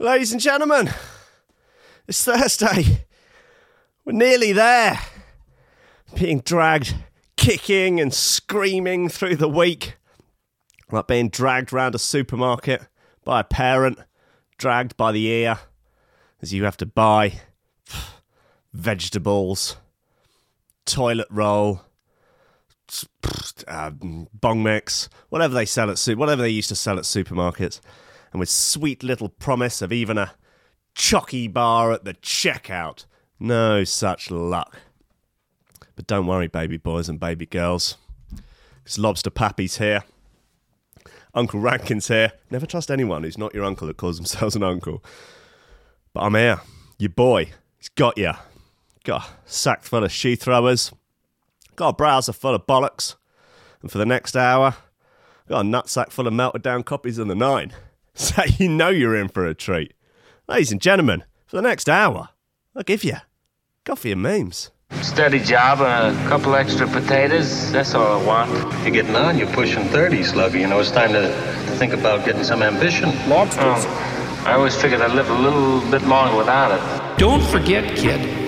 Ladies and gentlemen, it's Thursday. We're nearly there. Being dragged, kicking and screaming through the week. Like being dragged round a supermarket by a parent, dragged by the ear as you have to buy vegetables, toilet roll, uh, bong mix, whatever they sell at whatever they used to sell at supermarkets, and with sweet little promise of even a chocky bar at the checkout. No such luck. But don't worry, baby boys and baby girls, because Lobster Pappy's here. Uncle Rankin's here. Never trust anyone who's not your uncle that calls themselves an uncle. But I'm here. Your boy. He's got you. Got a sack full of she throwers. Got a browser full of bollocks. And for the next hour, got a nutsack full of melted down copies of the Nine. So you know you're in for a treat. Ladies and gentlemen, for the next hour, I'll give you coffee and memes. Steady job and a couple extra potatoes. That's all I want. You're getting on. You're pushing 30, Slugger. You know, it's time to think about getting some ambition. Lobsters. Oh, I always figured I'd live a little bit longer without it. Don't forget, kid,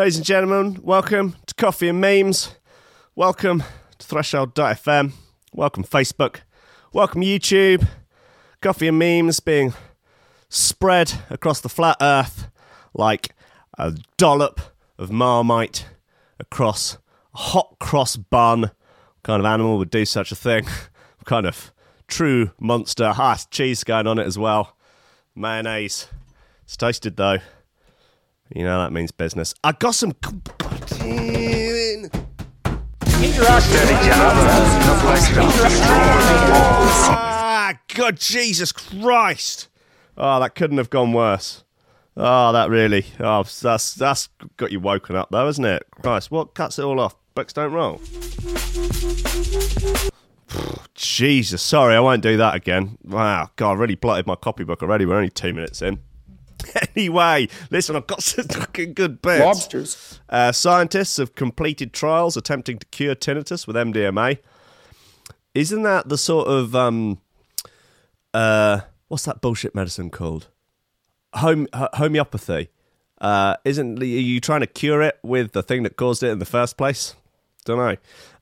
Ladies and gentlemen, welcome to Coffee and Memes. Welcome to Threshold.fm. Welcome Facebook. Welcome YouTube. Coffee and Memes being spread across the flat earth like a dollop of marmite across a hot cross bun. What kind of animal would do such a thing? What kind of true monster? Ah, cheese going on it as well. Mayonnaise. It's toasted though. You know that means business. I got some. Ah, God, Jesus Christ! Oh, that couldn't have gone worse. Oh, that really. Oh, that's that's got you woken up though, isn't it? Christ, what cuts it all off? Books don't roll. Jesus, sorry, I won't do that again. Wow, God, I really blotted my copybook already. We're only two minutes in. anyway, listen, I've got some fucking good bits. Lobsters. Uh, scientists have completed trials attempting to cure tinnitus with MDMA. Isn't that the sort of um, uh, what's that bullshit medicine called? Home ho- homeopathy. Uh, isn't are you trying to cure it with the thing that caused it in the first place? Don't know.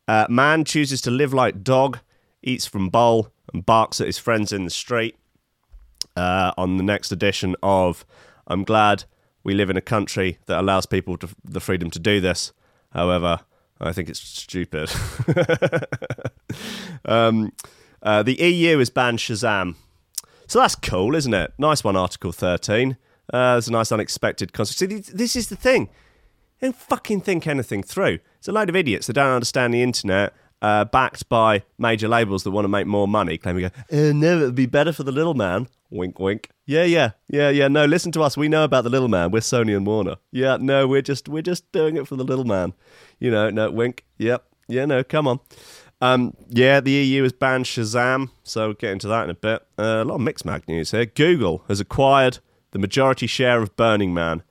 Uh, man chooses to live like dog, eats from bowl, and barks at his friends in the street. Uh, on the next edition of I'm glad we live in a country that allows people to, the freedom to do this. However, I think it's stupid. um, uh, the EU has banned Shazam. So that's cool, isn't it? Nice one, Article 13. Uh, there's a nice unexpected consequence. See, this is the thing. They don't fucking think anything through. It's a load of idiots that don't understand the internet, uh, backed by major labels that want to make more money, claiming, uh, no, it would be better for the little man. Wink, wink. Yeah, yeah, yeah, yeah. No, listen to us. We know about the little man. We're Sony and Warner. Yeah, no, we're just we're just doing it for the little man. You know, no, wink. Yep. Yeah, no, come on. Um, yeah, the EU has banned Shazam, so we'll get into that in a bit. Uh, a lot of Mixmag news here. Google has acquired the majority share of Burning Man.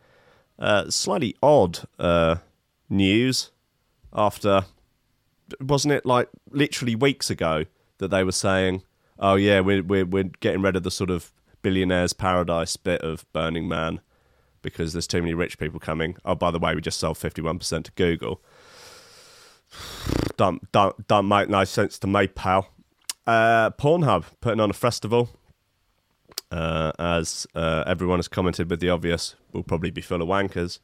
Uh, slightly odd uh, news after, wasn't it like literally weeks ago that they were saying, oh yeah, we're, we're, we're getting rid of the sort of billionaire's paradise bit of Burning Man because there's too many rich people coming. Oh, by the way, we just sold 51% to Google don't don't don't make no sense to me, pal. Uh, Pornhub putting on a festival, uh, as uh, everyone has commented with the obvious, will probably be full of wankers.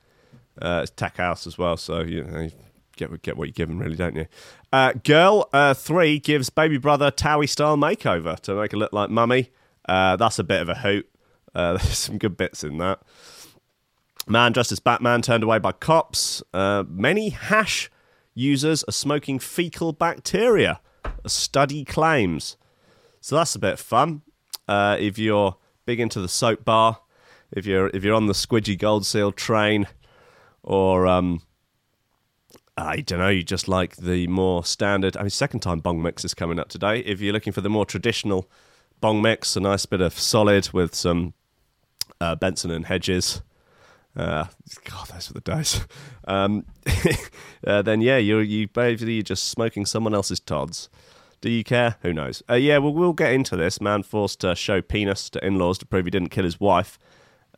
Uh, it's tech house as well, so you know, get get what you give them, really, don't you? Uh, girl uh, three gives baby brother Towie style makeover to make it look like mummy. Uh, that's a bit of a hoot. Uh, there's some good bits in that. Man dressed as Batman turned away by cops. Uh, many hash users are smoking fecal bacteria. A study claims. So that's a bit fun. Uh, if you're big into the soap bar, if you're if you're on the Squidgy Gold Seal train, or um, I don't know, you just like the more standard. I mean, second time bong mix is coming up today. If you're looking for the more traditional bong mix, a nice bit of solid with some uh, Benson and Hedges. Uh, God, those were the days. Um, uh, then yeah, you're you basically you're just smoking someone else's tods. Do you care? Who knows? Uh, yeah, well, we'll get into this. Man forced to show penis to in-laws to prove he didn't kill his wife.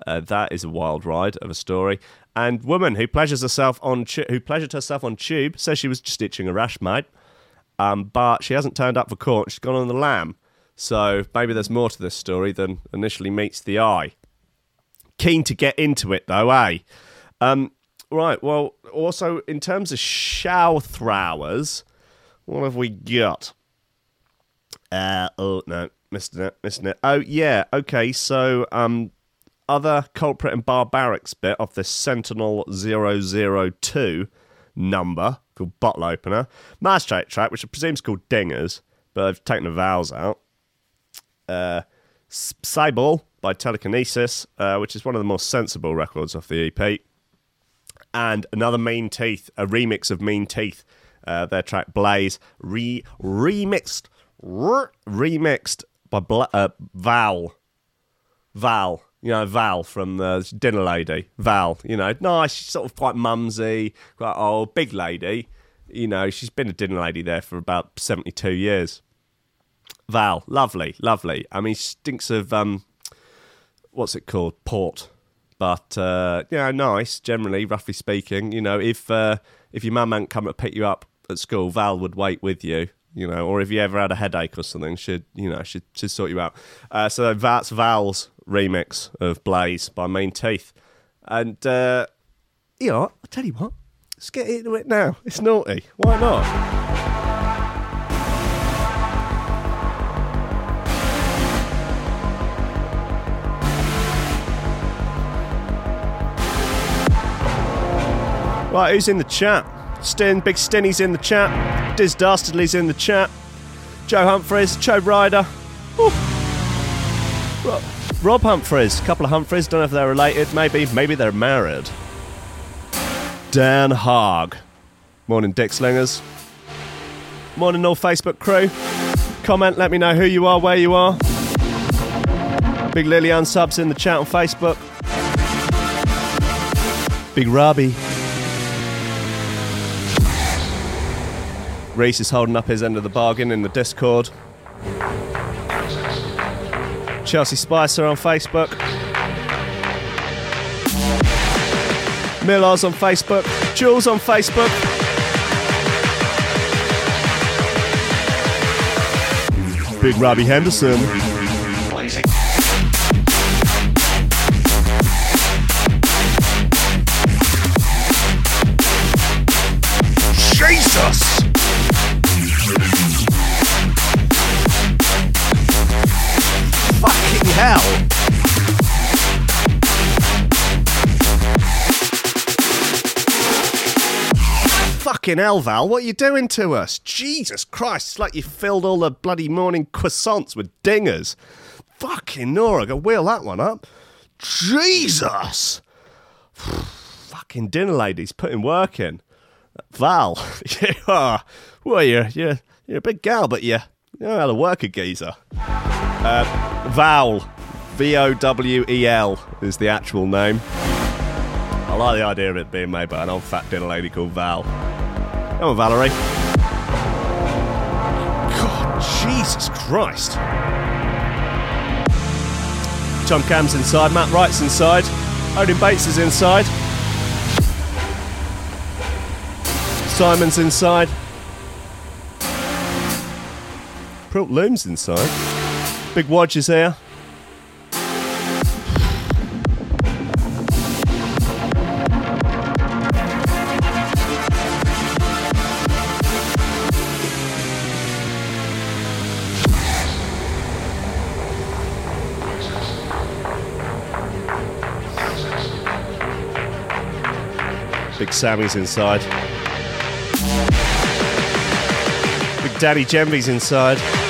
Uh, that is a wild ride of a story. And woman who pleasures herself on tu- who pleasured herself on tube says she was just itching a rash, mate. Um, but she hasn't turned up for court. She's gone on the lam. So maybe there's more to this story than initially meets the eye. Keen to get into it though, eh? Um, right. Well, also in terms of shower throwers, what have we got? Uh, oh no, missed it, missing it. Oh yeah, okay. So um, other culprit and barbarics bit of this Sentinel 002 number called Bottle Opener. Magistrate track, which I presume is called Dingers, but I've taken the vowels out. Uh, Cyball by Telekinesis, uh, which is one of the more sensible records off the EP. And another Mean Teeth, a remix of Mean Teeth, uh, their track Blaze, re remixed, r- remixed by Bla- uh, Val. Val, you know, Val from the Dinner Lady. Val, you know, nice, she's sort of quite mumsy, quite old, big lady. You know, she's been a dinner lady there for about 72 years. Val, lovely, lovely. I mean, stinks of, um, what's it called? Port. But, uh, you know, nice, generally, roughly speaking. You know, if uh, if your mum hadn't come to pick you up at school, Val would wait with you you know, or if you ever had a headache or something, should you know should sort you out. Uh, so that's Val's remix of Blaze by Mean Teeth, and uh, you know, I tell you what, let's get into it now. It's naughty. Why not? Right, who's in the chat? Stin, Big Stinny's in the chat. Diz Dastardly's in the chat. Joe Humphreys, Joe Ryder. Ooh. Rob, Humphreys, couple of Humphreys, don't know if they're related. Maybe, maybe they're married. Dan Haag. Morning, Dick Slingers. Morning, all Facebook crew. Comment, let me know who you are, where you are. Big Lily Unsubs in the chat on Facebook. Big Robbie. Reese is holding up his end of the bargain in the Discord. Chelsea Spicer on Facebook. Millars on Facebook. Jules on Facebook. Big Robbie Henderson. Fucking hell, Val, what are you doing to us? Jesus Christ, it's like you filled all the bloody morning croissants with dingers. Fucking Nora, go wheel that one up. Jesus! Fucking dinner ladies putting work in. Val, you are. Well, you're, you're, you're a big gal, but you, you're a worker geezer. Uh, Val, V O W E L is the actual name. I like the idea of it being made by an old fat dinner lady called Val. Come on, Valerie. God, Jesus Christ. Tom Cam's inside, Matt Wright's inside, Odin Bates is inside. Simon's inside. Prilt Loom's inside. Big Wodge is here. Sammy's inside. Big Daddy Jemby's inside.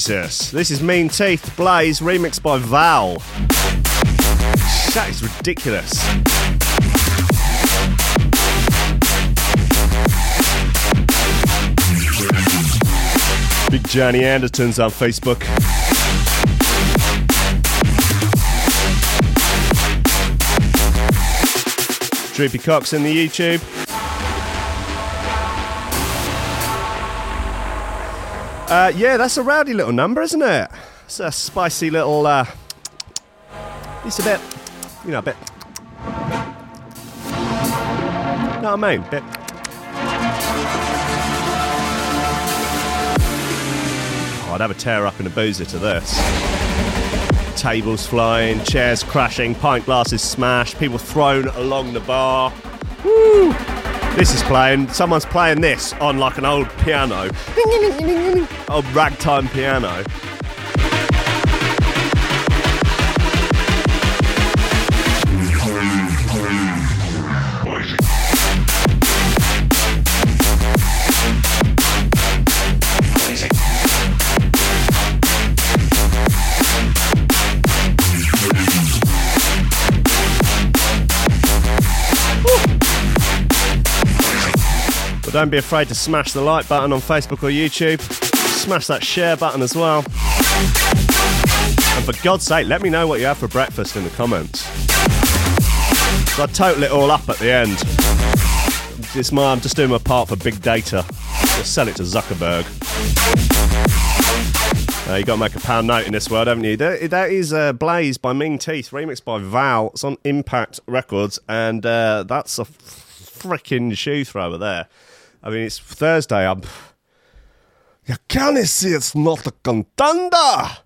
Jesus. This is Mean Teeth Blaze, remixed by Val. That is ridiculous. Big Johnny Anderton's on Facebook. Droopy Cox in the YouTube. Uh, yeah, that's a rowdy little number, isn't it? It's a spicy little. Uh, it's a bit, you know, a bit. know what I mean? Bit. Oh, I'd have a tear up in a boozer to this. Tables flying, chairs crashing, pint glasses smashed, people thrown along the bar. Woo! This is playing. Someone's playing this on like an old piano, old ragtime piano. But don't be afraid to smash the like button on Facebook or YouTube. Smash that share button as well. And for God's sake, let me know what you have for breakfast in the comments. So I total it all up at the end. It's my, I'm just doing my part for big data. Just sell it to Zuckerberg. Uh, you got to make a pound note in this world, haven't you? that, that is uh, Blaze by Mean Teeth, remixed by Val. It's on Impact Records, and uh, that's a freaking shoe thrower there. I mean, it's Thursday. I'm. You can see it's not a contender.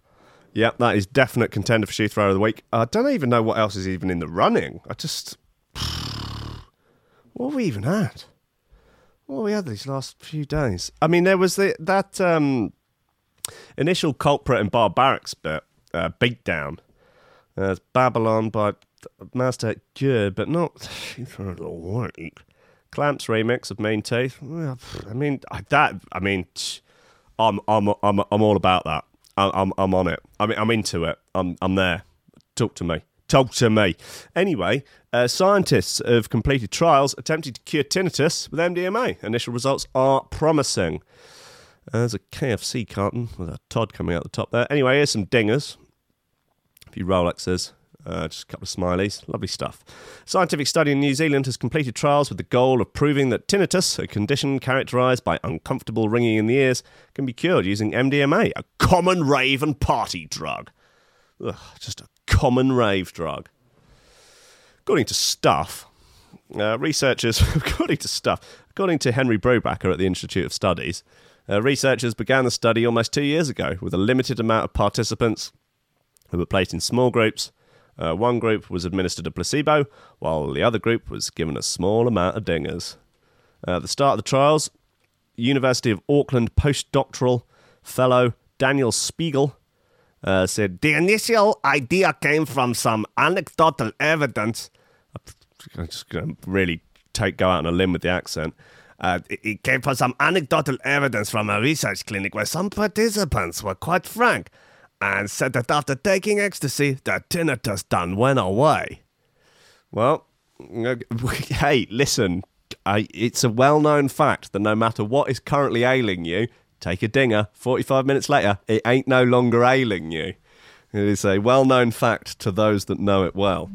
Yep, that is definite contender for shoe thrower of the week. I don't even know what else is even in the running. I just. What have we even had? What have we had these last few days? I mean, there was the that um, initial culprit and barbarics bit, uh, beatdown. Uh, Babylon by Master Good, but not shoe thrower of the week. Clamps remix of Mean Teeth. I mean that. I mean, I'm I'm I'm I'm all about that. I'm I'm on it. I mean I'm into it. I'm I'm there. Talk to me. Talk to me. Anyway, uh, scientists have completed trials attempting to cure tinnitus with MDMA. Initial results are promising. Uh, there's a KFC carton with a Todd coming out the top there. Anyway, here's some dingers. A few Rolexes. Uh, just a couple of smileys. Lovely stuff. Scientific study in New Zealand has completed trials with the goal of proving that tinnitus, a condition characterized by uncomfortable ringing in the ears, can be cured using MDMA, a common rave and party drug. Ugh, just a common rave drug. According to Stuff, uh, researchers, according to Stuff, according to Henry Brubaker at the Institute of Studies, uh, researchers began the study almost two years ago with a limited amount of participants who were placed in small groups uh, one group was administered a placebo, while the other group was given a small amount of dingers. Uh, at the start of the trials, University of Auckland postdoctoral fellow Daniel Spiegel uh, said the initial idea came from some anecdotal evidence. I'm just going to really take go out on a limb with the accent. Uh, it, it came from some anecdotal evidence from a research clinic where some participants were quite frank and said that after taking ecstasy, the tinnitus done went away. Well, hey, listen, I, it's a well known fact that no matter what is currently ailing you, take a dinger, 45 minutes later, it ain't no longer ailing you. It is a well known fact to those that know it well.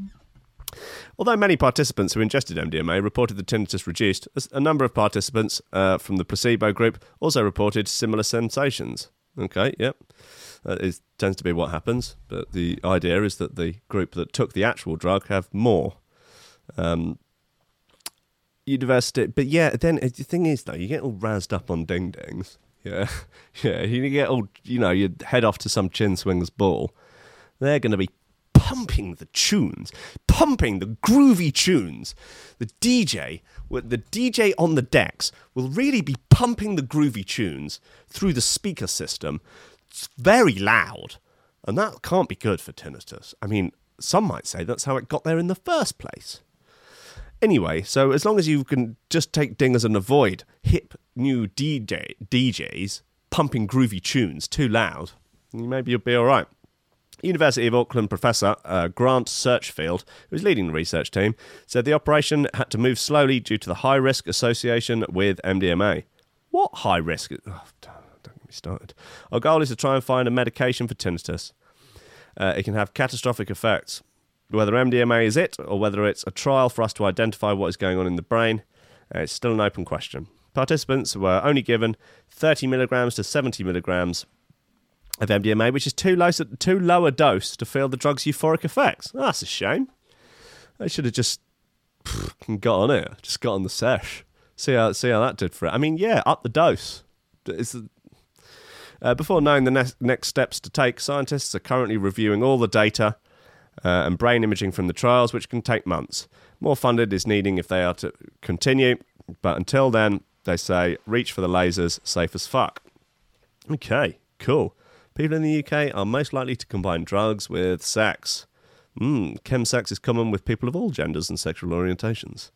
Although many participants who ingested MDMA reported the tinnitus reduced, a number of participants uh, from the placebo group also reported similar sensations. Okay, yep. That is, tends to be what happens. But the idea is that the group that took the actual drug have more. Um, university, but yeah, then the thing is though, you get all razzed up on ding dings. Yeah, yeah. You get all, you know, you head off to some chin swingers ball. They're going to be pumping the tunes, pumping the groovy tunes. The DJ, the DJ on the decks, will really be pumping the groovy tunes through the speaker system it's very loud, and that can't be good for tinnitus. I mean, some might say that's how it got there in the first place. Anyway, so as long as you can just take dingers and avoid hip new DJ DJs, pumping groovy tunes too loud, maybe you'll be all right. University of Auckland professor uh, Grant Searchfield, who's leading the research team, said the operation had to move slowly due to the high risk association with MDMA. What high risk? Me started. Our goal is to try and find a medication for tinnitus. Uh, it can have catastrophic effects. Whether MDMA is it, or whether it's a trial for us to identify what is going on in the brain, uh, it's still an open question. Participants were only given 30 milligrams to 70 milligrams of MDMA, which is too low, too low a dose to feel the drug's euphoric effects. Oh, that's a shame. They should have just pff, got on it, just got on the sesh. See how see how that did for it. I mean, yeah, up the dose. It's, uh, before knowing the next, next steps to take, scientists are currently reviewing all the data uh, and brain imaging from the trials, which can take months. More funded is needing if they are to continue, but until then, they say reach for the lasers, safe as fuck. Okay, cool. People in the UK are most likely to combine drugs with sex. Mm, chemsex is common with people of all genders and sexual orientations.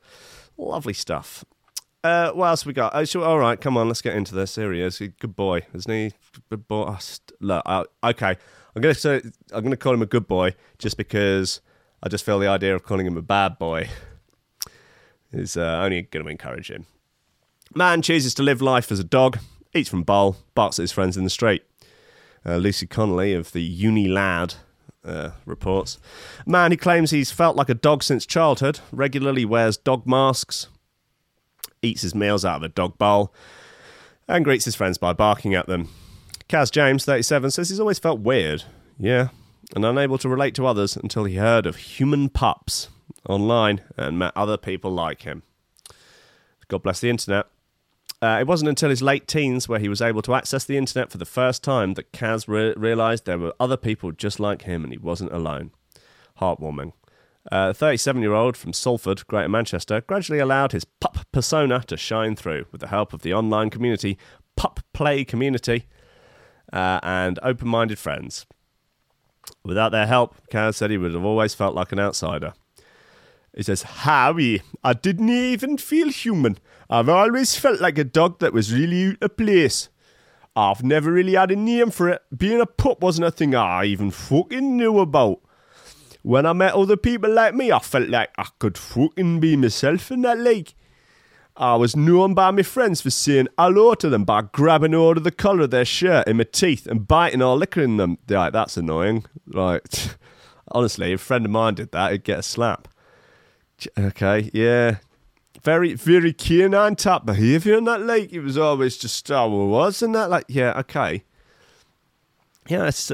Lovely stuff. Uh, what else we got? Oh, sure, all right, come on, let's get into this. Here he is. Good boy, isn't he? Good boy. Oh, st- look, uh, okay, I'm gonna say I'm gonna call him a good boy just because I just feel the idea of calling him a bad boy is uh, only going to encourage him. Man chooses to live life as a dog, eats from bowl, barks at his friends in the street. Uh, Lucy Connolly of the UNILAD uh, reports. Man who claims he's felt like a dog since childhood, regularly wears dog masks, eats his meals out of a dog bowl, and greets his friends by barking at them. Kaz James, 37, says he's always felt weird. Yeah, and unable to relate to others until he heard of human pups online and met other people like him. God bless the internet. Uh, it wasn't until his late teens where he was able to access the internet for the first time that Kaz re- realised there were other people just like him and he wasn't alone. Heartwarming. A 37 year old from Salford, Greater Manchester, gradually allowed his pup persona to shine through with the help of the online community, Pup Play Community, uh, and open minded friends. Without their help, Kaz said he would have always felt like an outsider. He says, Harry, I didn't even feel human. I've always felt like a dog that was really out of place. I've never really had a name for it. Being a pup wasn't a thing I even fucking knew about. When I met other people like me, I felt like I could fucking be myself in that lake. I was known by my friends for saying hello to them by grabbing hold of the collar of their shirt in my teeth and biting or licking them. They're like, that's annoying. Like, honestly, if a friend of mine did that, he'd get a slap. Okay, yeah, very, very canine type behaviour in that lake. It was always just, oh, Star Wars wasn't that like, yeah, okay. Yeah, it's,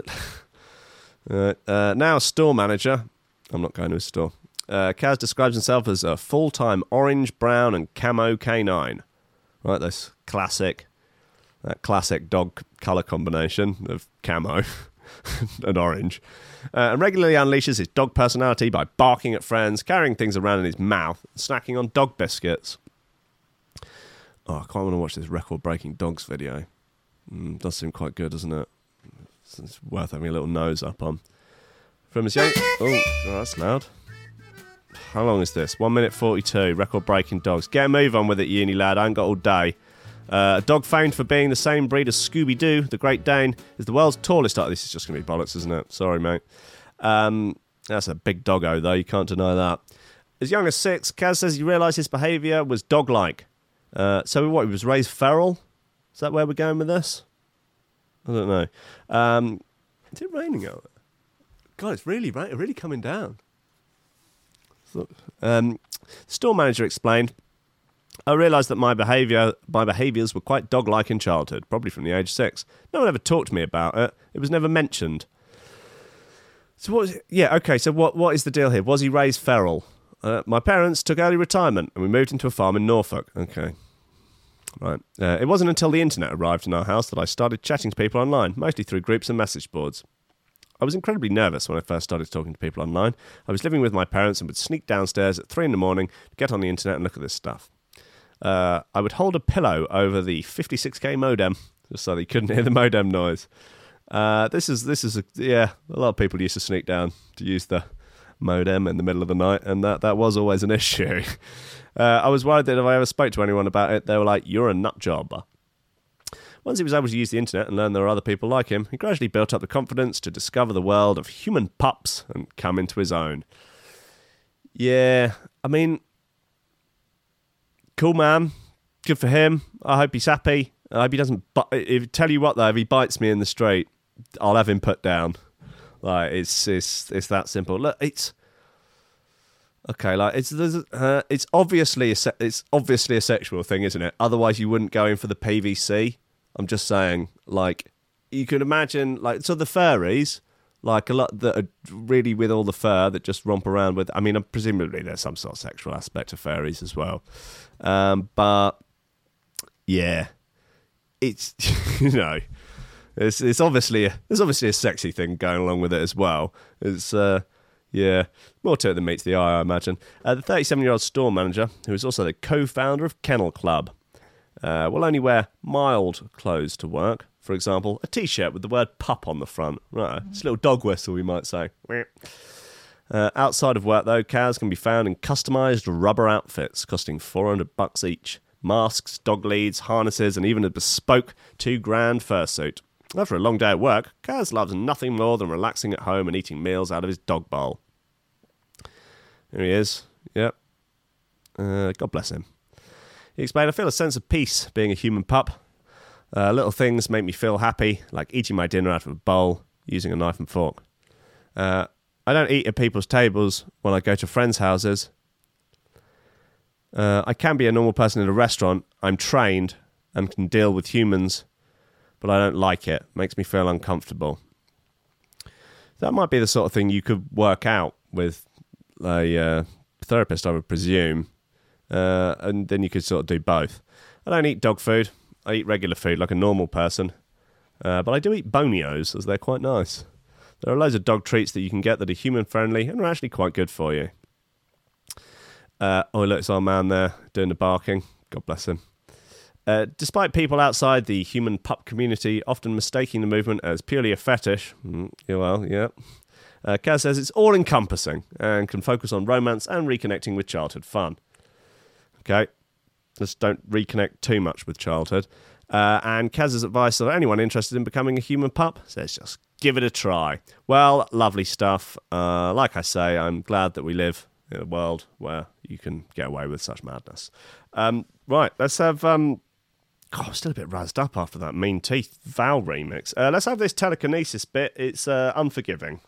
uh, uh, now store manager. I'm not going to a store. Uh, Kaz describes himself as a full time orange, brown, and camo canine. Right, this classic, that classic dog colour combination of camo and orange uh, and regularly unleashes his dog personality by barking at friends, carrying things around in his mouth, snacking on dog biscuits. Oh, I quite want to watch this record breaking dogs video. Mm, does seem quite good, doesn't it? It's, worth having a little nose up on. From his young. Oh, oh, that's loud. How long is this? One minute 42. Record breaking dogs. Get a move on with it, uni lad. I ain't got all day. Uh, a dog famed for being the same breed as Scooby Doo, the Great Dane, is the world's tallest dog. This is just going to be bollocks, isn't it? Sorry, mate. Um, that's a big doggo, though. You can't deny that. As young as six, Kaz says he realised his behaviour was dog like. Uh, so, what, he was raised feral? Is that where we're going with this? I don't know. Um, is it raining out? God, it's really, really coming down. Um, store manager explained I realised that my behaviour, my behaviours were quite dog-like in childhood, probably from the age of six. No one ever talked to me about it. It was never mentioned. So what? Yeah, okay. So what? What is the deal here? Was he raised feral? Uh, my parents took early retirement, and we moved into a farm in Norfolk. Okay, right. Uh, it wasn't until the internet arrived in our house that I started chatting to people online, mostly through groups and message boards. I was incredibly nervous when I first started talking to people online. I was living with my parents and would sneak downstairs at three in the morning to get on the internet and look at this stuff uh, I would hold a pillow over the 56k modem just so they couldn't hear the modem noise. Uh, this is this is a, yeah. A lot of people used to sneak down to use the modem in the middle of the night, and that that was always an issue. Uh, I was worried that if I ever spoke to anyone about it, they were like, "You're a nut job." Once he was able to use the internet and learn there are other people like him, he gradually built up the confidence to discover the world of human pups and come into his own. Yeah, I mean, cool man. Good for him. I hope he's happy. I hope he doesn't. But if tell you what though, if he bites me in the street, I'll have him put down. Like it's it's it's that simple. Look, it's okay. Like it's there's, uh, it's obviously a se- it's obviously a sexual thing, isn't it? Otherwise, you wouldn't go in for the PVC. I'm just saying. Like you can imagine, like so the furries, like a lot that are really with all the fur that just romp around with. I mean, presumably there's some sort of sexual aspect of furries as well, um, but yeah, it's you know it's it's obviously there's obviously a sexy thing going along with it as well. It's uh, yeah, more to it than meets the eye, I imagine. Uh, the 37 year old store manager, who is also the co-founder of Kennel Club, uh, will only wear mild clothes to work. For example, a t-shirt with the word "pup" on the front. Right, it's a little dog whistle, we might say. Uh, outside of work, though, Kaz can be found in customized rubber outfits costing 400 bucks each. Masks, dog leads, harnesses, and even a bespoke two grand fursuit. After a long day at work, Kaz loves nothing more than relaxing at home and eating meals out of his dog bowl. Here he is. Yep. Uh, God bless him. He explained, I feel a sense of peace being a human pup. Uh, little things make me feel happy, like eating my dinner out of a bowl, using a knife and fork. Uh, I don't eat at people's tables when I go to friends' houses. Uh, I can be a normal person in a restaurant. I'm trained and can deal with humans but I don't like it. Makes me feel uncomfortable. That might be the sort of thing you could work out with a uh, therapist, I would presume, uh, and then you could sort of do both. I don't eat dog food. I eat regular food like a normal person, uh, but I do eat bonios as they're quite nice. There are loads of dog treats that you can get that are human friendly and are actually quite good for you. Uh, oh, look, it's our man there doing the barking. God bless him. Uh, despite people outside the human pup community often mistaking the movement as purely a fetish, mm, well, yeah, uh, Kaz says it's all encompassing and can focus on romance and reconnecting with childhood fun. Okay, just don't reconnect too much with childhood. Uh, and Kaz's advice to anyone interested in becoming a human pup says just give it a try. Well, lovely stuff. Uh, like I say, I'm glad that we live in a world where you can get away with such madness. Um, right, let's have um, God, I'm still a bit razzed up after that Mean Teeth Val remix. Uh, let's have this telekinesis bit. It's uh, unforgiving.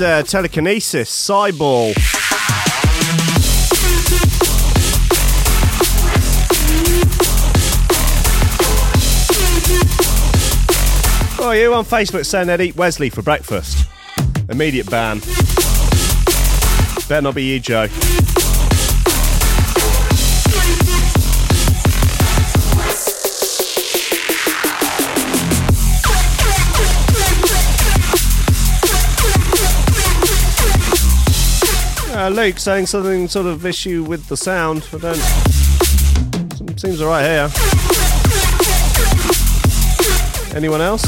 Uh, Telekinesis, Cyball. Oh, you on Facebook saying they'd eat Wesley for breakfast. Immediate ban. Better not be you, Joe. Uh, Luke saying something sort of issue with the sound. I don't. Seems alright here. Anyone else?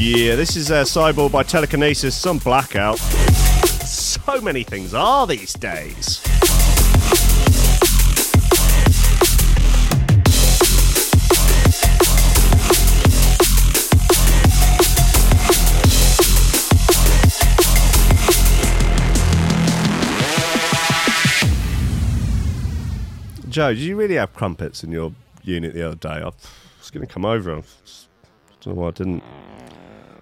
Yeah, this is uh, Cyborg by Telekinesis. Some blackout. So many things are these days. Joe, did you really have crumpets in your unit the other day? I was going to come over. I don't know why I didn't.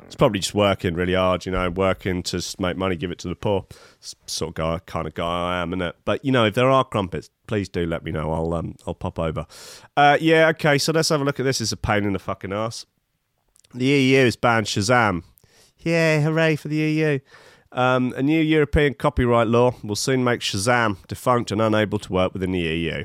It's probably just working really hard, you know, working to make money, give it to the poor. Sort of guy, kind of guy I am, innit? But you know, if there are crumpets, please do let me know. I'll um, I'll pop over. Uh, yeah, okay. So let's have a look at this. It's a pain in the fucking ass. The EU has banned Shazam. Yeah, hooray for the EU. Um, a new European copyright law will soon make Shazam defunct and unable to work within the EU.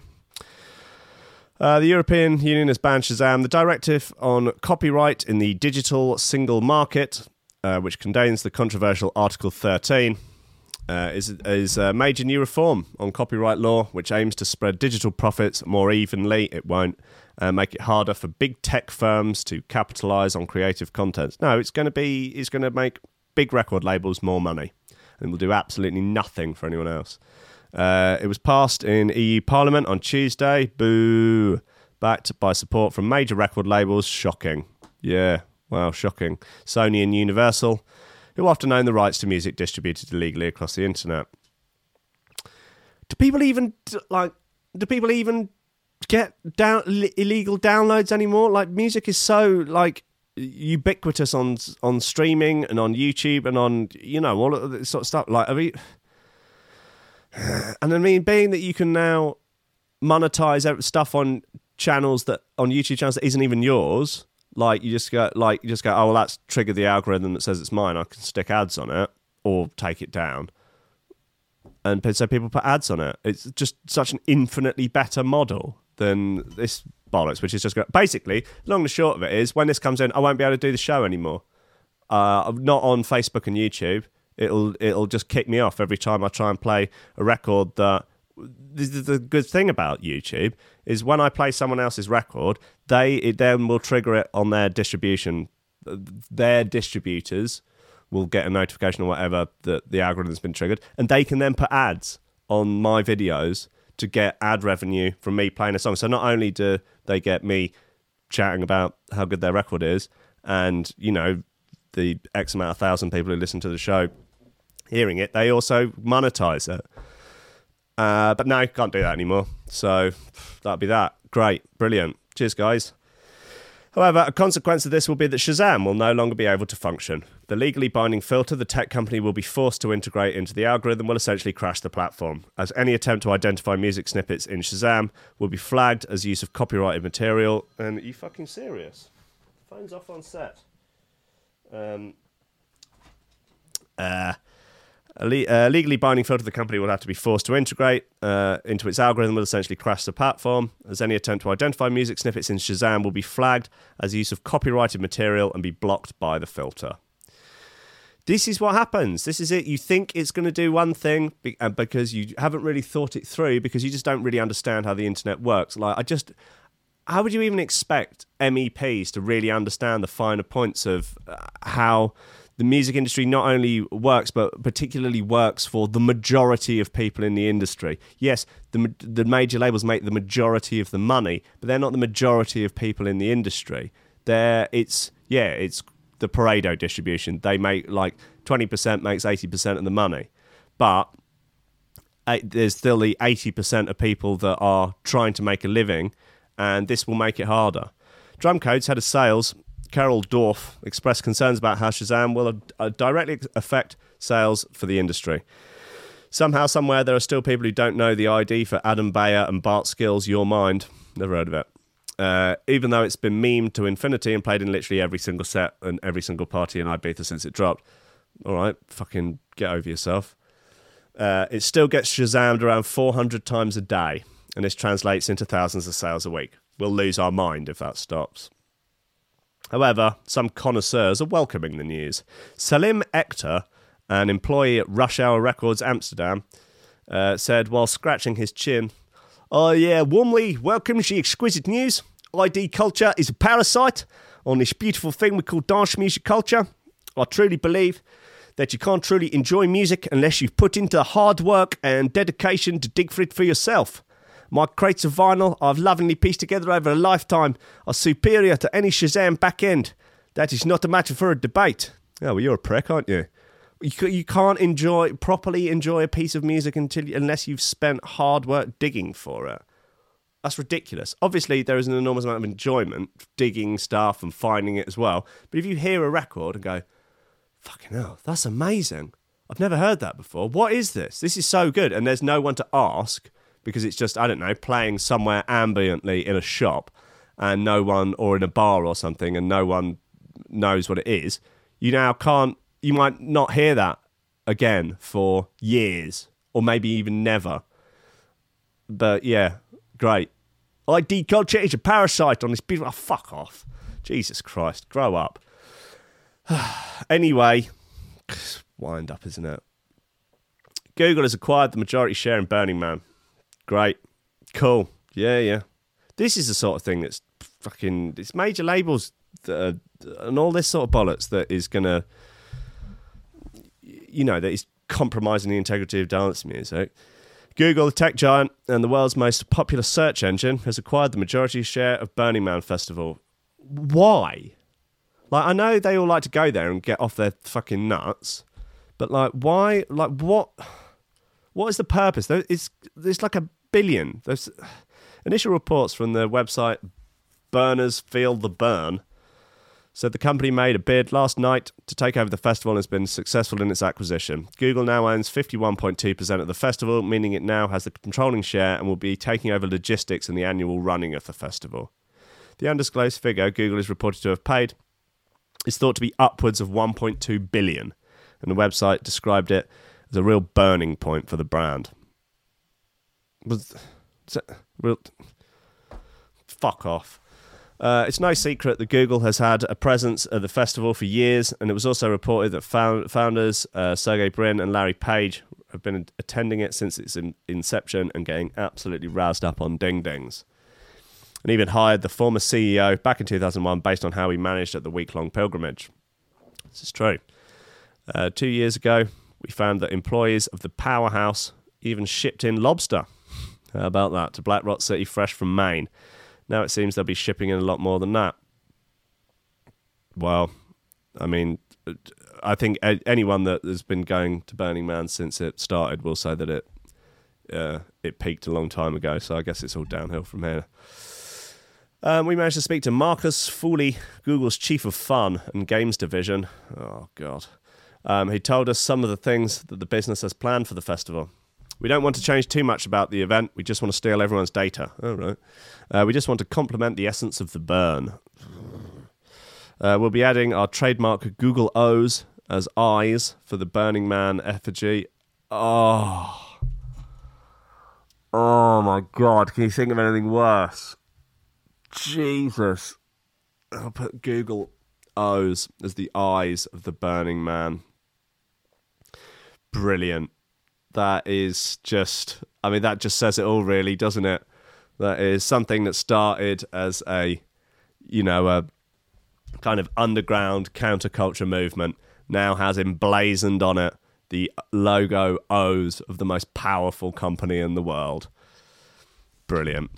Uh, the European Union has banned Shazam, the directive on copyright in the digital single market, uh, which contains the controversial Article 13, uh, is, is a major new reform on copyright law, which aims to spread digital profits more evenly. It won't uh, make it harder for big tech firms to capitalize on creative content. No, it's going to be it's going to make big record labels more money, and will do absolutely nothing for anyone else. Uh, it was passed in EU Parliament on Tuesday. Boo! Backed by support from major record labels. Shocking. Yeah, wow, shocking. Sony and Universal, who often own the rights to music distributed illegally across the internet. Do people even like? Do people even get down illegal downloads anymore? Like music is so like ubiquitous on on streaming and on YouTube and on you know all of this sort of stuff. Like, I mean, and I mean, being that you can now monetize stuff on channels that on YouTube channels that isn't even yours. Like you just go, like you just go, oh well, that's triggered the algorithm that says it's mine. I can stick ads on it or take it down, and so people put ads on it. It's just such an infinitely better model than this bollocks, which is just go- basically long and short of it is when this comes in, I won't be able to do the show anymore. Uh, not on Facebook and YouTube. It'll it'll just kick me off every time I try and play a record that. The, the the good thing about YouTube is when I play someone else's record, they it then will trigger it on their distribution. Their distributors will get a notification or whatever that the algorithm's been triggered, and they can then put ads on my videos to get ad revenue from me playing a song. So not only do they get me chatting about how good their record is, and you know the X amount of thousand people who listen to the show hearing it, they also monetize it. Uh, but no, you can't do that anymore. So that'll be that. Great, brilliant. Cheers, guys. However, a consequence of this will be that Shazam will no longer be able to function. The legally binding filter the tech company will be forced to integrate into the algorithm will essentially crash the platform, as any attempt to identify music snippets in Shazam will be flagged as use of copyrighted material. And are you fucking serious? Phone's off on set. Um, uh, a le- uh, legally binding filter the company will have to be forced to integrate uh, into its algorithm will essentially crash the platform. As any attempt to identify music snippets in shazam will be flagged as use of copyrighted material and be blocked by the filter. This is what happens. This is it. You think it's going to do one thing uh, because you haven't really thought it through because you just don't really understand how the internet works. Like i just how would you even expect MEPs to really understand the finer points of uh, how the music industry not only works but particularly works for the majority of people in the industry? Yes, the the major labels make the majority of the money, but they're not the majority of people in the industry. They're it's yeah, it's the Pareto distribution. They make like 20% makes 80% of the money. But eh, there's still the 80% of people that are trying to make a living and this will make it harder. Drumcode's had a sales, Carol Dorf, expressed concerns about how Shazam will uh, directly affect sales for the industry. Somehow, somewhere, there are still people who don't know the ID for Adam Beyer and Bart Skils' Your Mind. Never heard of it. Uh, even though it's been memed to infinity and played in literally every single set and every single party in Ibiza since it dropped. All right, fucking get over yourself. Uh, it still gets Shazammed around 400 times a day, and this translates into thousands of sales a week. We'll lose our mind if that stops. However, some connoisseurs are welcoming the news. Salim Ekter, an employee at Rush Hour Records Amsterdam, uh, said while scratching his chin, Oh, yeah, warmly welcomes the exquisite news. ID culture is a parasite on this beautiful thing we call dance music culture. I truly believe that you can't truly enjoy music unless you've put into the hard work and dedication to dig for it for yourself. My crates of vinyl I've lovingly pieced together over a lifetime are superior to any Shazam back end. That is not a matter for a debate. Oh, well, you're a prick, aren't you? You, you can't enjoy properly enjoy a piece of music until unless you've spent hard work digging for it. That's ridiculous. Obviously, there is an enormous amount of enjoyment digging stuff and finding it as well. But if you hear a record and go, fucking hell, that's amazing. I've never heard that before. What is this? This is so good. And there's no one to ask because it's just, I don't know, playing somewhere ambiently in a shop and no one, or in a bar or something, and no one knows what it is. You now can't, you might not hear that again for years or maybe even never. But yeah, great. ID culture is a parasite on this beautiful. Oh, fuck off. Jesus Christ. Grow up. anyway, wind up, isn't it? Google has acquired the majority share in Burning Man. Great. Cool. Yeah, yeah. This is the sort of thing that's fucking. It's major labels are, and all this sort of bollocks that is going to. You know, that is compromising the integrity of dance music. Google, the tech giant and the world's most popular search engine, has acquired the majority share of Burning Man Festival. Why? Like, I know they all like to go there and get off their fucking nuts, but like, why? Like, what? What is the purpose? It's there's like a billion. Those initial reports from the website Burners Feel the Burn said the company made a bid last night to take over the festival and has been successful in its acquisition. Google now owns 51.2% of the festival, meaning it now has the controlling share and will be taking over logistics and the annual running of the festival. The undisclosed figure Google is reported to have paid is thought to be upwards of 1.2 billion, and the website described it as a real burning point for the brand. Was real? Fuck off. Uh, it's no secret that Google has had a presence at the festival for years, and it was also reported that found, founders uh, Sergey Brin and Larry Page have been attending it since its in- inception and getting absolutely roused up on ding dings. And even hired the former CEO back in 2001 based on how he managed at the week long pilgrimage. This is true. Uh, two years ago, we found that employees of the powerhouse even shipped in lobster. How about that? To Black Rock City, fresh from Maine. Now it seems they'll be shipping in a lot more than that. Well, I mean, I think anyone that has been going to Burning Man since it started will say that it uh, it peaked a long time ago. So I guess it's all downhill from here. Um, we managed to speak to Marcus Fooley, Google's chief of fun and games division. Oh God, um, he told us some of the things that the business has planned for the festival. We don't want to change too much about the event. We just want to steal everyone's data. All right. Uh, we just want to complement the essence of the burn. Uh, we'll be adding our trademark Google O's as eyes for the Burning Man effigy. Oh. Oh my god, can you think of anything worse? Jesus. I'll put Google O's as the eyes of the Burning Man. Brilliant. That is just, I mean, that just says it all, really, doesn't it? That is something that started as a, you know, a kind of underground counterculture movement now has emblazoned on it the logo O's of the most powerful company in the world. Brilliant.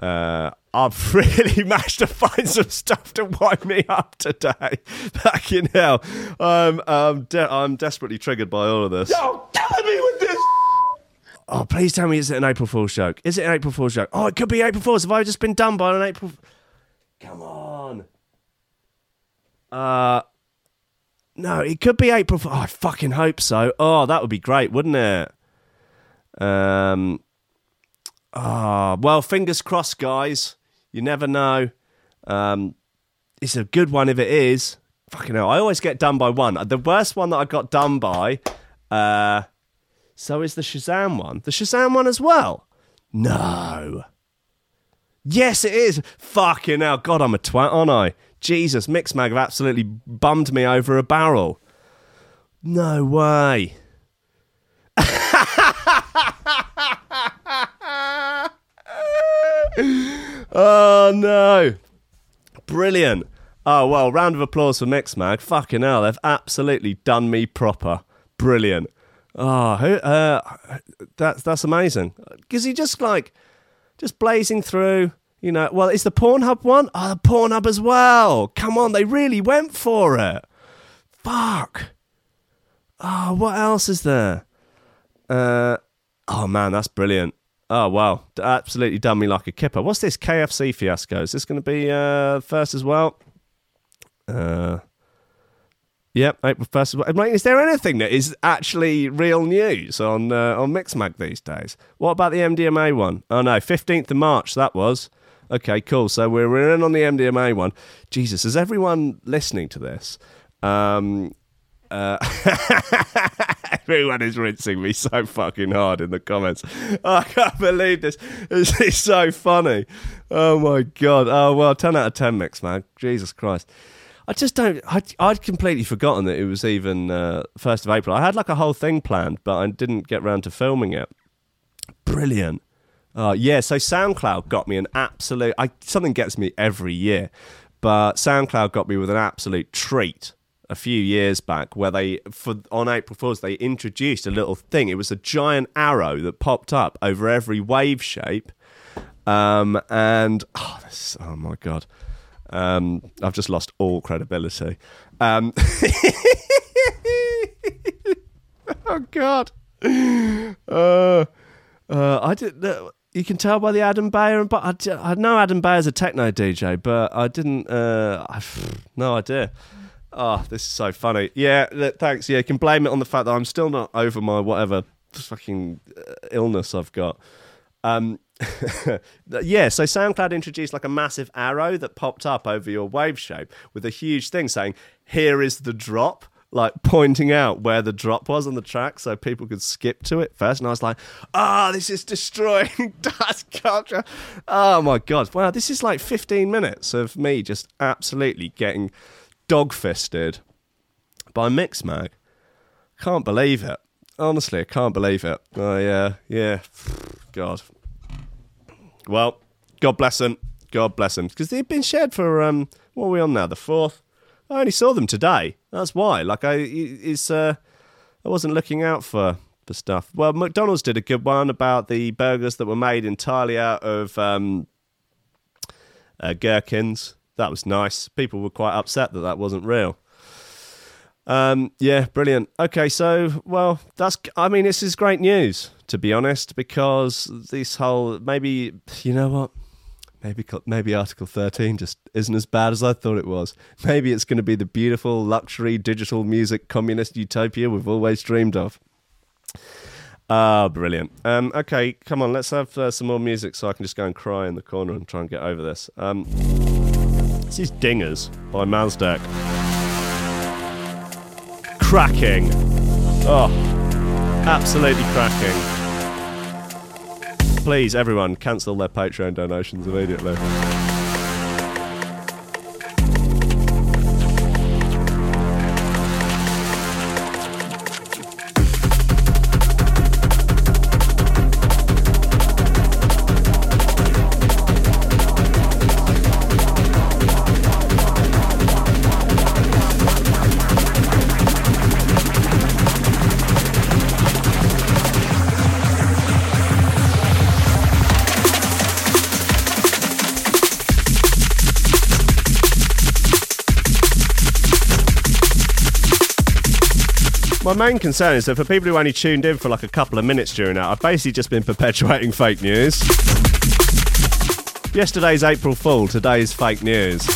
Uh, I've really managed to find some stuff to wind me up today. Back in hell. Um, um, de- I'm desperately triggered by all of this. You're killing me with this. Oh, please tell me, is it an April Fool's joke? Is it an April Fool's joke? Oh, it could be April Fool's. Have I just been done by an April? Come on. Uh, no, it could be April. Fool- Oh, I fucking hope so. Oh, that would be great, wouldn't it? Um. Ah, well, fingers crossed, guys. You never know. Um, it's a good one if it is. Fucking hell, I always get done by one. The worst one that I got done by. Uh, so is the Shazam one. The Shazam one as well. No. Yes, it is. Fucking hell. God, I'm a twat, aren't I? Jesus, Mixmag have absolutely bummed me over a barrel. No way. oh, no. Brilliant. Oh, well, round of applause for Mixmag. Fucking hell, they've absolutely done me proper. Brilliant. Oh, who, uh, that's that's amazing. Because he just like just blazing through. You know, well, is the Pornhub one? Oh, the Pornhub as well. Come on, they really went for it. Fuck. Oh, what else is there? Uh, oh man, that's brilliant. Oh wow, absolutely done me like a kipper. What's this KFC fiasco? Is this going to be uh, first as well? Uh, Yep, April first. Mean, is there anything that is actually real news on uh, on Mixmag these days? What about the MDMA one? Oh no, fifteenth of March that was. Okay, cool. So we're, we're in on the MDMA one. Jesus, is everyone listening to this? Um, uh, everyone is rinsing me so fucking hard in the comments. I can't believe this. This is so funny. Oh my god. Oh well, ten out of ten, mix, man. Jesus Christ. I just don't. I'd, I'd completely forgotten that it was even uh, first of April. I had like a whole thing planned, but I didn't get round to filming it. Brilliant. Uh, yeah, so SoundCloud got me an absolute. I, something gets me every year, but SoundCloud got me with an absolute treat a few years back, where they for on April Fools they introduced a little thing. It was a giant arrow that popped up over every wave shape, um, and oh, this, oh my god. Um, I've just lost all credibility. Um, oh God! Uh, uh, I did. Uh, you can tell by the Adam Beyer, but I, I know Adam Beyer's a techno DJ, but I didn't. Uh, I've no idea. Oh, this is so funny. Yeah, th- thanks. Yeah, you can blame it on the fact that I'm still not over my whatever fucking uh, illness I've got. Um, yeah, so SoundCloud introduced like a massive arrow that popped up over your wave shape with a huge thing saying, "Here is the drop." Like pointing out where the drop was on the track so people could skip to it first. And I was like, ah, oh, this is destroying dance culture. Oh my God. Wow, this is like 15 minutes of me just absolutely getting dog fisted by Mixmag. Can't believe it. Honestly, I can't believe it. Oh, yeah, yeah. God. Well, God bless them. God bless them. Because they've been shared for, um, what are we on now? The fourth? I only saw them today. That's why. Like, I, it's, uh, I wasn't looking out for, for stuff. Well, McDonald's did a good one about the burgers that were made entirely out of um, uh, gherkins. That was nice. People were quite upset that that wasn't real. Um, yeah, brilliant. Okay, so well, that's. I mean, this is great news to be honest, because this whole maybe you know what, maybe maybe Article Thirteen just isn't as bad as I thought it was. Maybe it's going to be the beautiful luxury digital music communist utopia we've always dreamed of. Ah, brilliant. Um, okay, come on, let's have uh, some more music so I can just go and cry in the corner and try and get over this. Um, this is Dingers by Mazdak. Cracking. Oh, absolutely cracking. Please, everyone, cancel their Patreon donations immediately. My main concern is that for people who only tuned in for like a couple of minutes during that, I've basically just been perpetuating fake news. Yesterday's April Fool, today's fake news.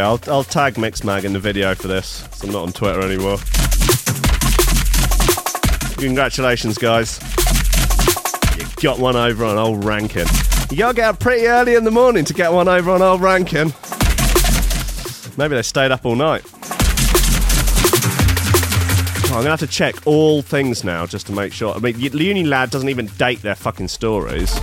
Yeah, I'll, I'll tag Mixmag in the video for this. So I'm not on Twitter anymore. Congratulations, guys. You got one over on old Rankin. You gotta get up pretty early in the morning to get one over on old Rankin. Maybe they stayed up all night. Oh, I'm gonna have to check all things now just to make sure. I mean, UNILAD doesn't even date their fucking stories.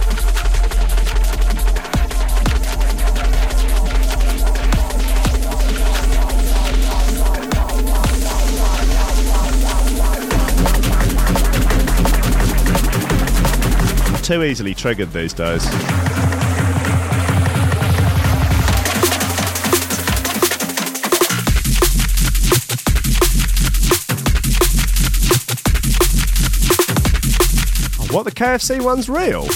Too easily triggered these days. What, the KFC one's real?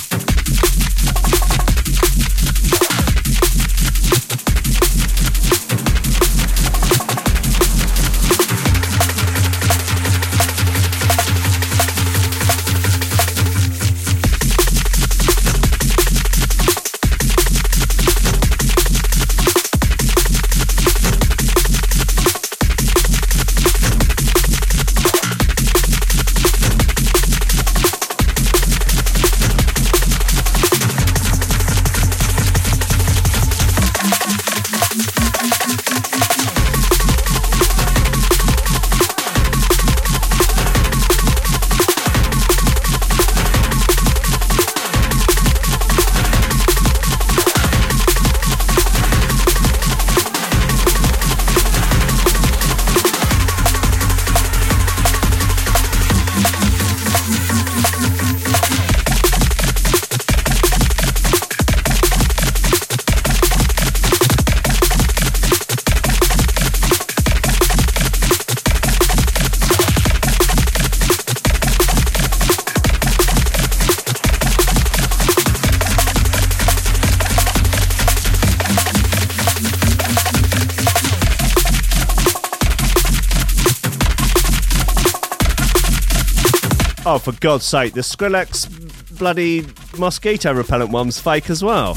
For God's sake, the Skrillex bloody mosquito repellent one's fake as well.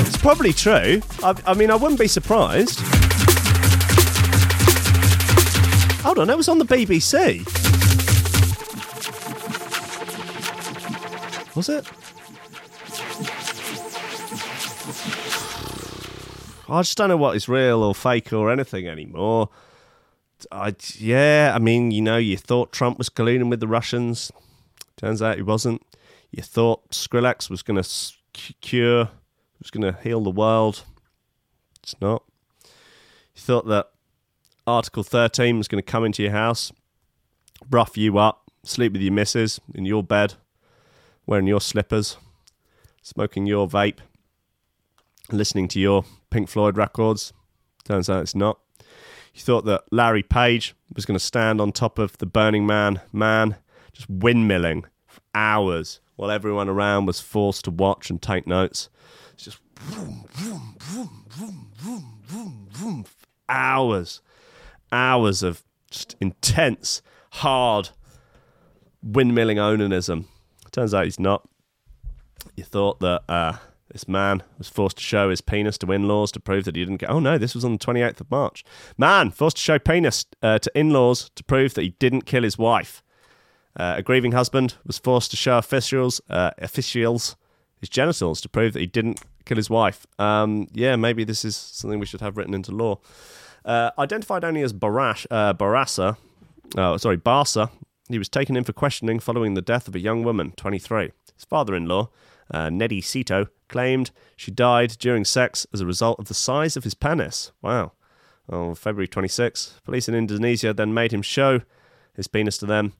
It's probably true. I, I mean, I wouldn't be surprised. Hold on, that was on the BBC. Was it? I just don't know what is real or fake or anything anymore. I, yeah, I mean, you know, you thought Trump was colluding with the Russians. Turns out he wasn't. You thought Skrillex was going to cure, was going to heal the world. It's not. You thought that Article 13 was going to come into your house, rough you up, sleep with your missus in your bed, wearing your slippers, smoking your vape, listening to your Pink Floyd records. Turns out it's not. You thought that Larry Page was going to stand on top of the Burning Man man, just windmilling for hours while everyone around was forced to watch and take notes. It's just vroom, vroom, vroom, vroom, vroom, vroom, vroom, hours, hours of just intense, hard windmilling onanism. Turns out he's not. You thought that uh, this man was forced to show his penis to in laws to prove that he didn't get. Oh no, this was on the 28th of March. Man forced to show penis uh, to in laws to prove that he didn't kill his wife. Uh, a grieving husband was forced to show officials, uh, officials his genitals to prove that he didn't kill his wife. Um, yeah, maybe this is something we should have written into law. Uh, identified only as Barash, uh, Barassa, uh, sorry, Barsa, he was taken in for questioning following the death of a young woman, 23. His father in law, uh, Nedi Sito, claimed she died during sex as a result of the size of his penis. Wow. On February 26, police in Indonesia then made him show his penis to them.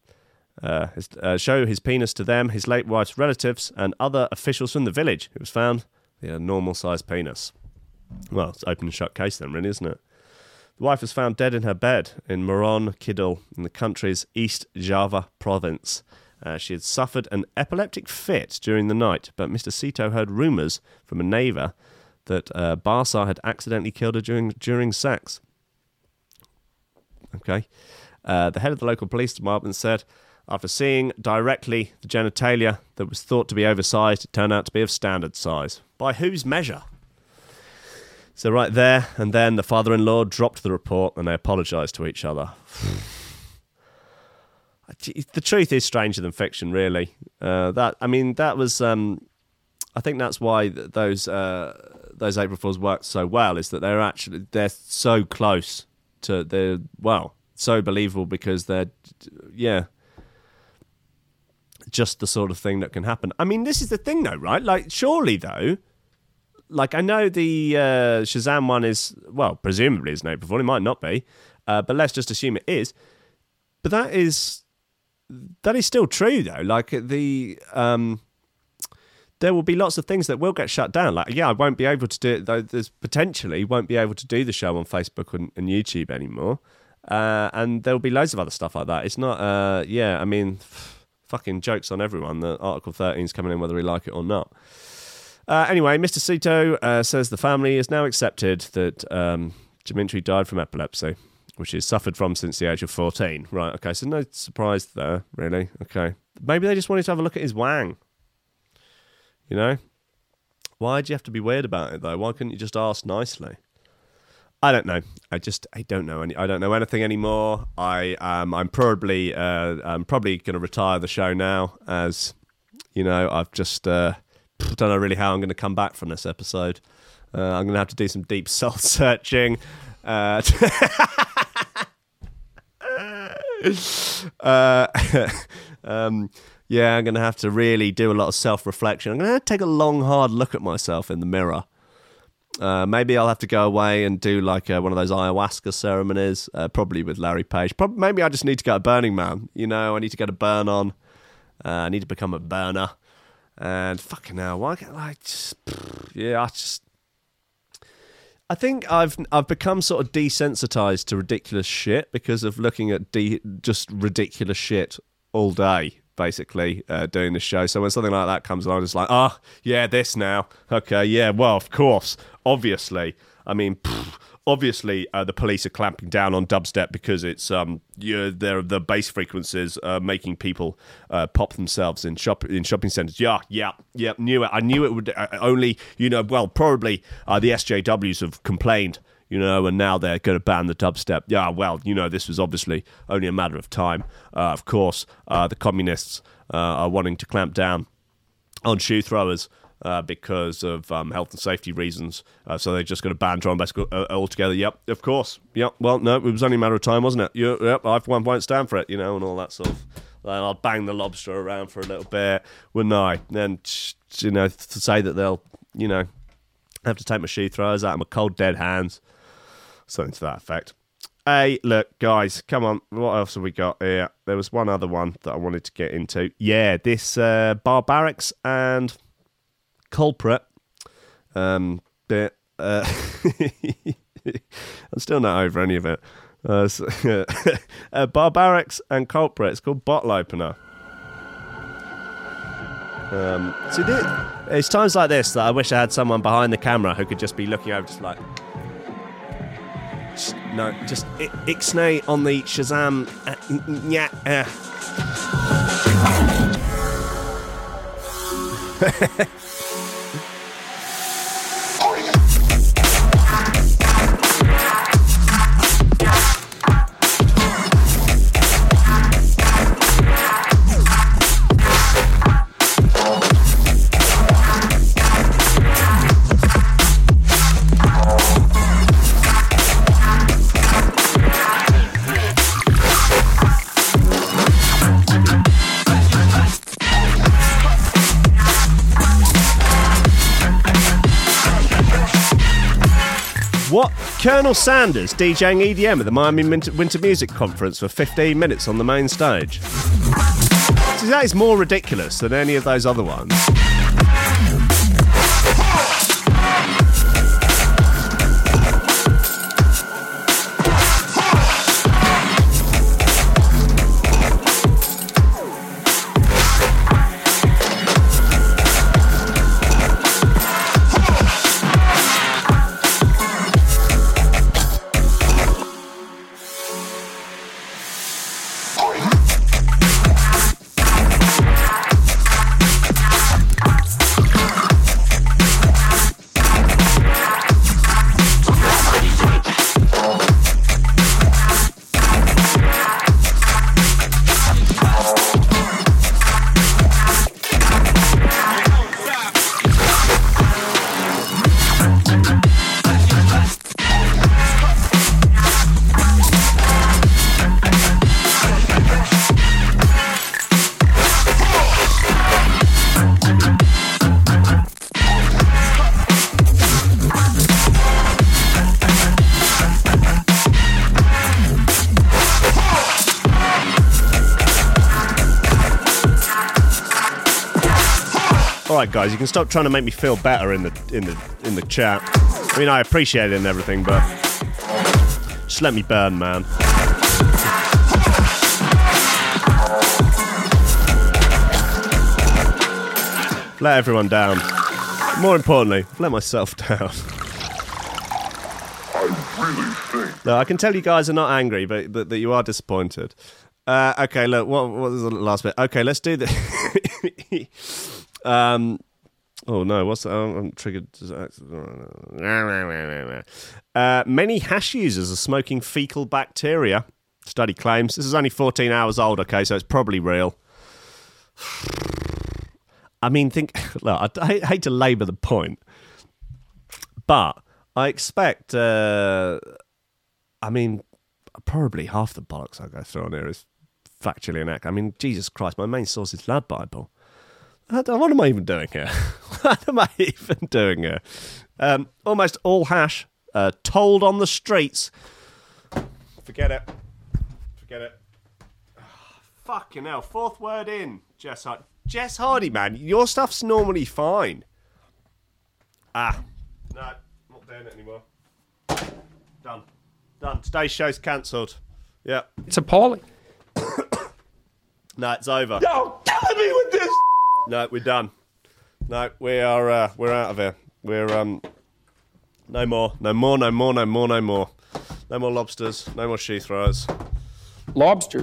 Uh, his, uh, show his penis to them, his late wife's relatives, and other officials from the village. It was found he had a normal sized penis. Well, it's open and shut case then, really, isn't it? The wife was found dead in her bed in Moron Kidul in the country's East Java province. Uh, she had suffered an epileptic fit during the night, but Mr. Sito heard rumours from a neighbour that uh, Barsar had accidentally killed her during during sex. Okay. Uh, the head of the local police department said, after seeing directly the genitalia that was thought to be oversized, it turned out to be of standard size. By whose measure? So, right there and then, the father in law dropped the report and they apologised to each other. the truth is stranger than fiction, really. Uh, that I mean, that was. Um, I think that's why th- those uh, those April Fools worked so well. Is that they're actually they're so close to they're well so believable because they're yeah just the sort of thing that can happen. I mean, this is the thing though, right? Like, surely though. Like I know the uh, Shazam one is well, presumably is an April Fool. It might not be, uh, but let's just assume it is. But that is that is still true though. Like the um, there will be lots of things that will get shut down. Like yeah, I won't be able to do it. Though there's potentially won't be able to do the show on Facebook and, and YouTube anymore. Uh, and there'll be loads of other stuff like that. It's not. Uh, yeah, I mean, fucking jokes on everyone that Article 13 is coming in whether we like it or not. Uh, anyway, Mr. Sito uh, says the family has now accepted that um, Dimitri died from epilepsy, which he's suffered from since the age of 14. Right, okay, so no surprise there, really. Okay. Maybe they just wanted to have a look at his wang. You know? Why'd you have to be weird about it, though? Why couldn't you just ask nicely? I don't know. I just I don't know any. I don't know anything anymore. I um I'm probably uh I'm probably going to retire the show now as you know I've just uh don't know really how I'm going to come back from this episode. Uh, I'm going to have to do some deep soul searching. Uh, uh, um, yeah, I'm going to have to really do a lot of self reflection. I'm going to, take a long, hard look at myself in the mirror. Uh, maybe I'll have to go away and do like uh, one of those ayahuasca ceremonies, uh, probably with Larry Page. Maybe I just need to go to Burning Man. You know, I need to get a burn on. Uh, I need to become a burner. And fucking hell, why can't I just, yeah, I just, I think I've I've become sort of desensitized to ridiculous shit because of looking at de- just ridiculous shit all day, basically uh, doing the show. So when something like that comes along, it's like, ah, oh, yeah, this now, okay, yeah, well, of course, obviously. I mean, obviously uh, the police are clamping down on dubstep because it's um yeah they're the bass frequencies are making people uh, pop themselves in shop in shopping centers. Yeah, yeah, yeah. Knew it. I knew it would uh, only you know well probably uh, the SJWs have complained. You know, and now they're going to ban the dubstep. Yeah, well, you know, this was obviously only a matter of time. Uh, of course, the communists are wanting to clamp down on shoe throwers uh, because of um, health and safety reasons. Uh, so they're just going to ban bass uh, altogether. Yep, of course. Yep. Well, no, it was only a matter of time, wasn't it? Yep. yep I won't stand for it, you know, and all that sort of. Then I'll bang the lobster around for a little bit, wouldn't I? Then you know to say that they'll you know have to take my shoe throwers out of my cold dead hands, something to that effect. Hey, look, guys, come on. What else have we got here? There was one other one that I wanted to get into. Yeah, this uh, barbarics and culprit. Um, but uh, I'm still not over any of it. Uh, so, uh, Barbarics and Culprit. It's called Bottle Opener. Um, this, it's times like this that I wish I had someone behind the camera who could just be looking over, just like. No, just Ixnay on the Shazam. Uh, yeah. Uh. Colonel Sanders DJing EDM at the Miami Winter, Music Conference for 15 minutes on the main stage. See, that is more ridiculous than any of those other ones. Right, guys, you can stop trying to make me feel better in the in the in the chat. I mean, I appreciate it and everything, but just let me burn, man. Let everyone down. More importantly, let myself down. I really think. No, I can tell you guys are not angry, but that, that you are disappointed. Uh, okay, look, what, what was the last bit? Okay, let's do the. um, oh no, what's that? I'm, I'm triggered. Uh, many hash users are smoking fecal bacteria. Study claims this is only 14 hours old. Okay, so it's probably real. I mean, think. Look, I, I hate to labour the point, but I expect. Uh, I mean, probably half the bollocks I go through on here is factually inaccurate. I mean, Jesus Christ, my main source is Lad Bible. What am I even doing here? what am I even doing here? Um, almost all hash uh, told on the streets. Forget it. Forget it. Fucking hell. Fourth word in. Jess Hardy. Jess Hardy, man. Your stuff's normally fine. Ah. No, not doing it anymore. Done. Done. Today's show's cancelled. Yeah. It's appalling. No, it's over. Yo, killing me with this. No, we're done. No, we are. Uh, we're out of here. We're um. No more. No more. No more. No more. No more. No more lobsters. No more shoe throwers. Lobsters.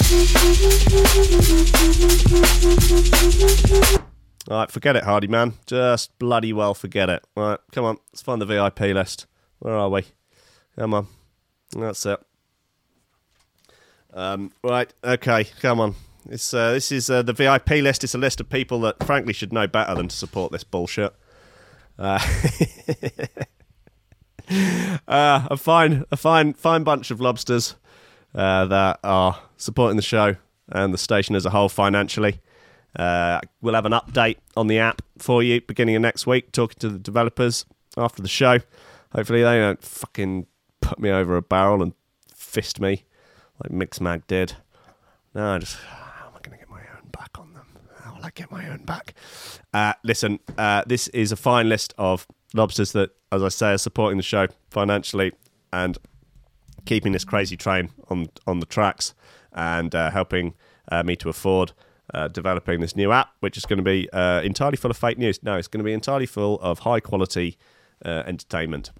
All right, forget it, Hardy man. Just bloody well forget it. All right, come on. Let's find the VIP list. Where are we? Come on. That's it. Um, right. Okay. Come on. It's uh, this is uh, the VIP list. It's a list of people that, frankly, should know better than to support this bullshit. Uh, uh, a fine, a fine, fine bunch of lobsters uh, that are supporting the show and the station as a whole financially. Uh, we'll have an update on the app for you beginning of next week, talking to the developers after the show. Hopefully, they don't fucking put me over a barrel and fist me like Mixmag did. No, I just how am I going to get my own back on them? How will I get my own back? Uh, listen, uh, this is a fine list of lobsters that, as I say, are supporting the show financially and keeping this crazy train on on the tracks and uh, helping uh, me to afford uh, developing this new app, which is going to be uh, entirely full of fake news. No, it's going to be entirely full of high quality entertainment.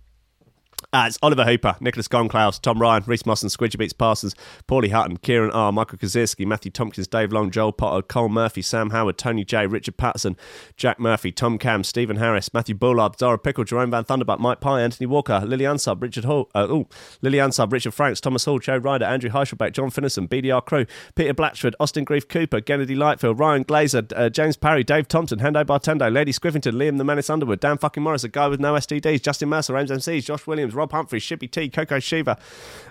Uh, it's Oliver Hooper, Nicholas Gonklaus, Tom Ryan, Reese and Squidgy Beats Parsons, Paulie Hutton, Kieran R, Michael Kazirski, Matthew Tompkins, Dave Long, Joel Potter, Cole Murphy, Sam Howard, Tony J, Richard Patterson, Jack Murphy, Tom Cam, Stephen Harris, Matthew Bullard, Zara Pickle, Jerome Van Thunderbutt, Mike Pye, Anthony Walker, Lily Unsub, Richard Hall, uh, ooh, Lily Unsub, Richard Franks, Thomas Hall, Joe Ryder, Andrew Heichelbeck, John Finnison, BDR Crew, Peter Blatchford, Austin Grief Cooper, Kennedy Lightfield, Ryan Glazer, uh, James Parry, Dave Thompson, Hendo Bartendo, Lady Squiffington, Liam the Menace Underwood, Dan fucking Morris, a guy with no STDs, Justin Mercer, Ames MCs, Josh Williams, Rob Humphrey, Shippy T, Coco Shiva,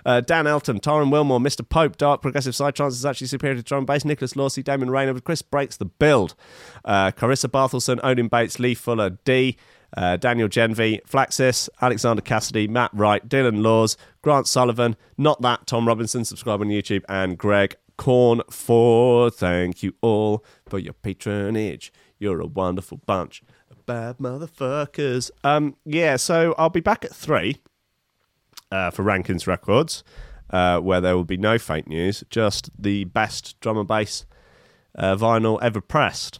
uh, Dan Elton, Tyron Wilmore, Mr. Pope, Dark Progressive Side Trance is actually superior to drum bass, Nicholas Lawsey, Damon Rayner, Chris Breaks the Build, uh, Carissa Barthelson, Odin Bates, Lee Fuller, D, uh, Daniel Genvy, Flaxis, Alexander Cassidy, Matt Wright, Dylan Laws, Grant Sullivan, Not That, Tom Robinson, subscribe on YouTube, and Greg Corn for thank you all for your patronage. You're a wonderful bunch of bad motherfuckers. Um, yeah, so I'll be back at three uh, for Rankins Records, uh, where there will be no fake news, just the best drum and bass uh, vinyl ever pressed.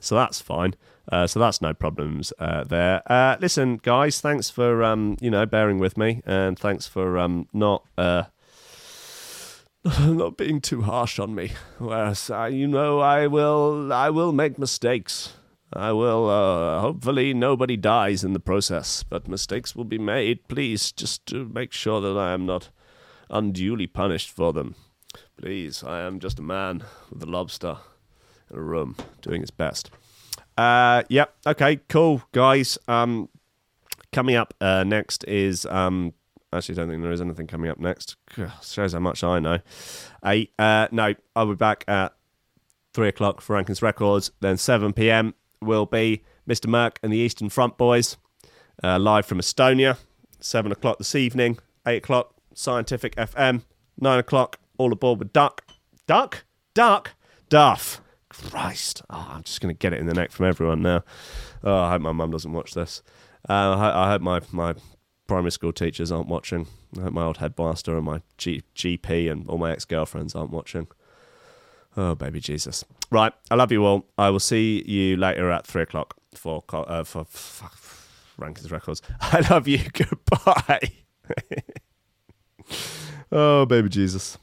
So that's fine. Uh, so that's no problems uh, there. Uh, listen, guys, thanks for um, you know bearing with me, and thanks for um, not not being too harsh on me. Whereas, you know, I will I will make mistakes. I will. Uh, hopefully, nobody dies in the process, but mistakes will be made. Please, just to make sure that I am not unduly punished for them. Please, I am just a man with a lobster in a room doing his best. Uh, yep. Okay. Cool, guys. Um, coming up uh, next is um. Actually, don't think there is anything coming up next. Shows how much I know. Eight. Uh, no, I'll be back at three o'clock for Rankins Records. Then seven p.m. will be Mr. Merck and the Eastern Front Boys uh, live from Estonia. Seven o'clock this evening. Eight o'clock Scientific FM. Nine o'clock all aboard with Duck. Duck. Duck. Duff. Christ. Oh, I'm just going to get it in the neck from everyone now. Oh, I hope my mum doesn't watch this. Uh, I, I hope my, my primary school teachers aren't watching. I hope my old headmaster and my G- GP and all my ex girlfriends aren't watching. Oh, baby Jesus. Right. I love you all. I will see you later at three o'clock for, uh, for, for Rankins Records. I love you. Goodbye. oh, baby Jesus.